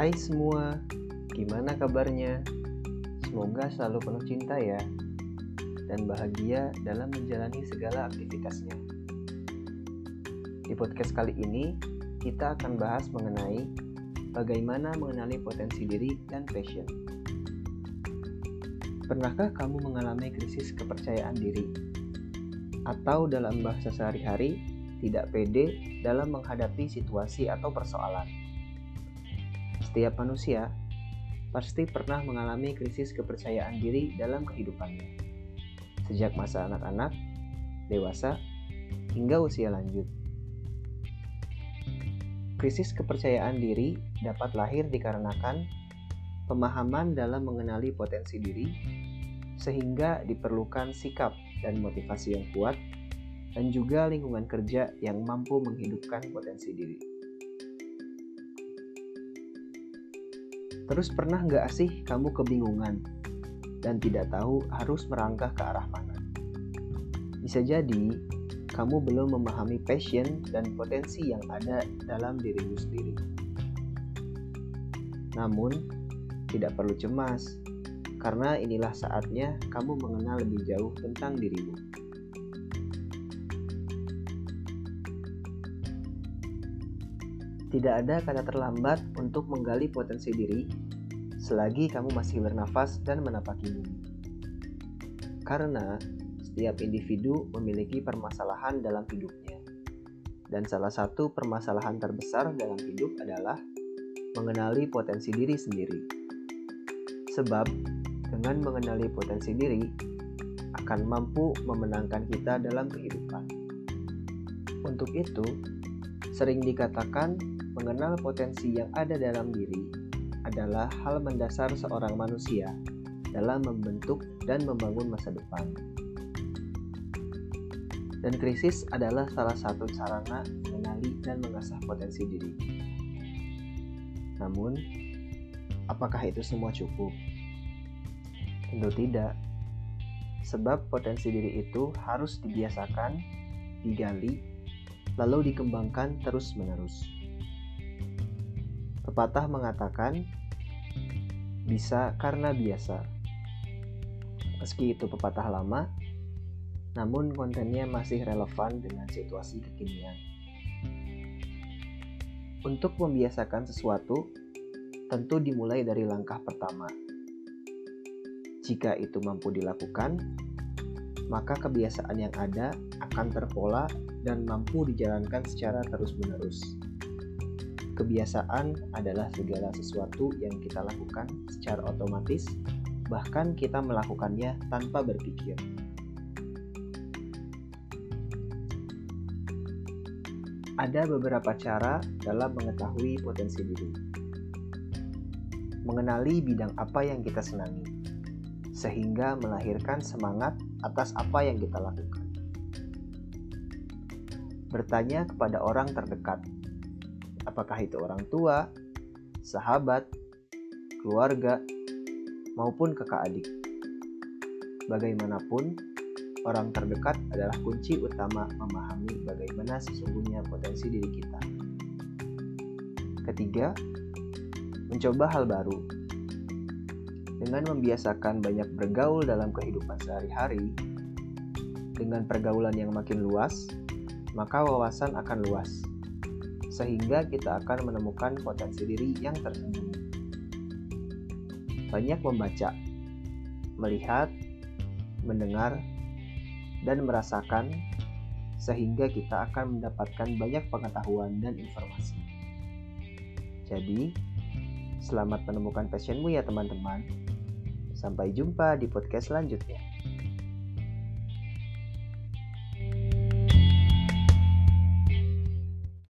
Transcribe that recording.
Hai semua, gimana kabarnya? Semoga selalu penuh cinta ya, dan bahagia dalam menjalani segala aktivitasnya. Di podcast kali ini, kita akan bahas mengenai bagaimana mengenali potensi diri dan passion. Pernahkah kamu mengalami krisis kepercayaan diri? Atau dalam bahasa sehari-hari, tidak pede dalam menghadapi situasi atau persoalan? Setiap manusia pasti pernah mengalami krisis kepercayaan diri dalam kehidupannya. Sejak masa anak-anak, dewasa, hingga usia lanjut. Krisis kepercayaan diri dapat lahir dikarenakan pemahaman dalam mengenali potensi diri, sehingga diperlukan sikap dan motivasi yang kuat, dan juga lingkungan kerja yang mampu menghidupkan potensi diri. Terus pernah nggak sih kamu kebingungan dan tidak tahu harus merangkah ke arah mana? Bisa jadi kamu belum memahami passion dan potensi yang ada dalam dirimu sendiri. Namun, tidak perlu cemas, karena inilah saatnya kamu mengenal lebih jauh tentang dirimu. Tidak ada kata terlambat untuk menggali potensi diri selagi kamu masih bernafas dan menapaki bumi. Karena setiap individu memiliki permasalahan dalam hidupnya. Dan salah satu permasalahan terbesar dalam hidup adalah mengenali potensi diri sendiri. Sebab dengan mengenali potensi diri akan mampu memenangkan kita dalam kehidupan. Untuk itu, sering dikatakan mengenal potensi yang ada dalam diri adalah hal mendasar seorang manusia dalam membentuk dan membangun masa depan. Dan krisis adalah salah satu sarana mengenali dan mengasah potensi diri. Namun, apakah itu semua cukup? Tentu tidak. Sebab potensi diri itu harus dibiasakan, digali, lalu dikembangkan terus-menerus. Pepatah mengatakan, bisa karena biasa. Meski itu pepatah lama, namun kontennya masih relevan dengan situasi kekinian. Untuk membiasakan sesuatu, tentu dimulai dari langkah pertama. Jika itu mampu dilakukan, maka kebiasaan yang ada akan terpola dan mampu dijalankan secara terus-menerus. Kebiasaan adalah segala sesuatu yang kita lakukan secara otomatis, bahkan kita melakukannya tanpa berpikir. Ada beberapa cara dalam mengetahui potensi diri. Mengenali bidang apa yang kita senangi, sehingga melahirkan semangat atas apa yang kita lakukan. Bertanya kepada orang terdekat apakah itu orang tua, sahabat, keluarga, maupun kakak adik. Bagaimanapun, orang terdekat adalah kunci utama memahami bagaimana sesungguhnya potensi diri kita. Ketiga, mencoba hal baru. Dengan membiasakan banyak bergaul dalam kehidupan sehari-hari, dengan pergaulan yang makin luas, maka wawasan akan luas sehingga kita akan menemukan potensi diri yang tersembunyi. Banyak membaca, melihat, mendengar, dan merasakan, sehingga kita akan mendapatkan banyak pengetahuan dan informasi. Jadi, selamat menemukan passionmu ya teman-teman. Sampai jumpa di podcast selanjutnya.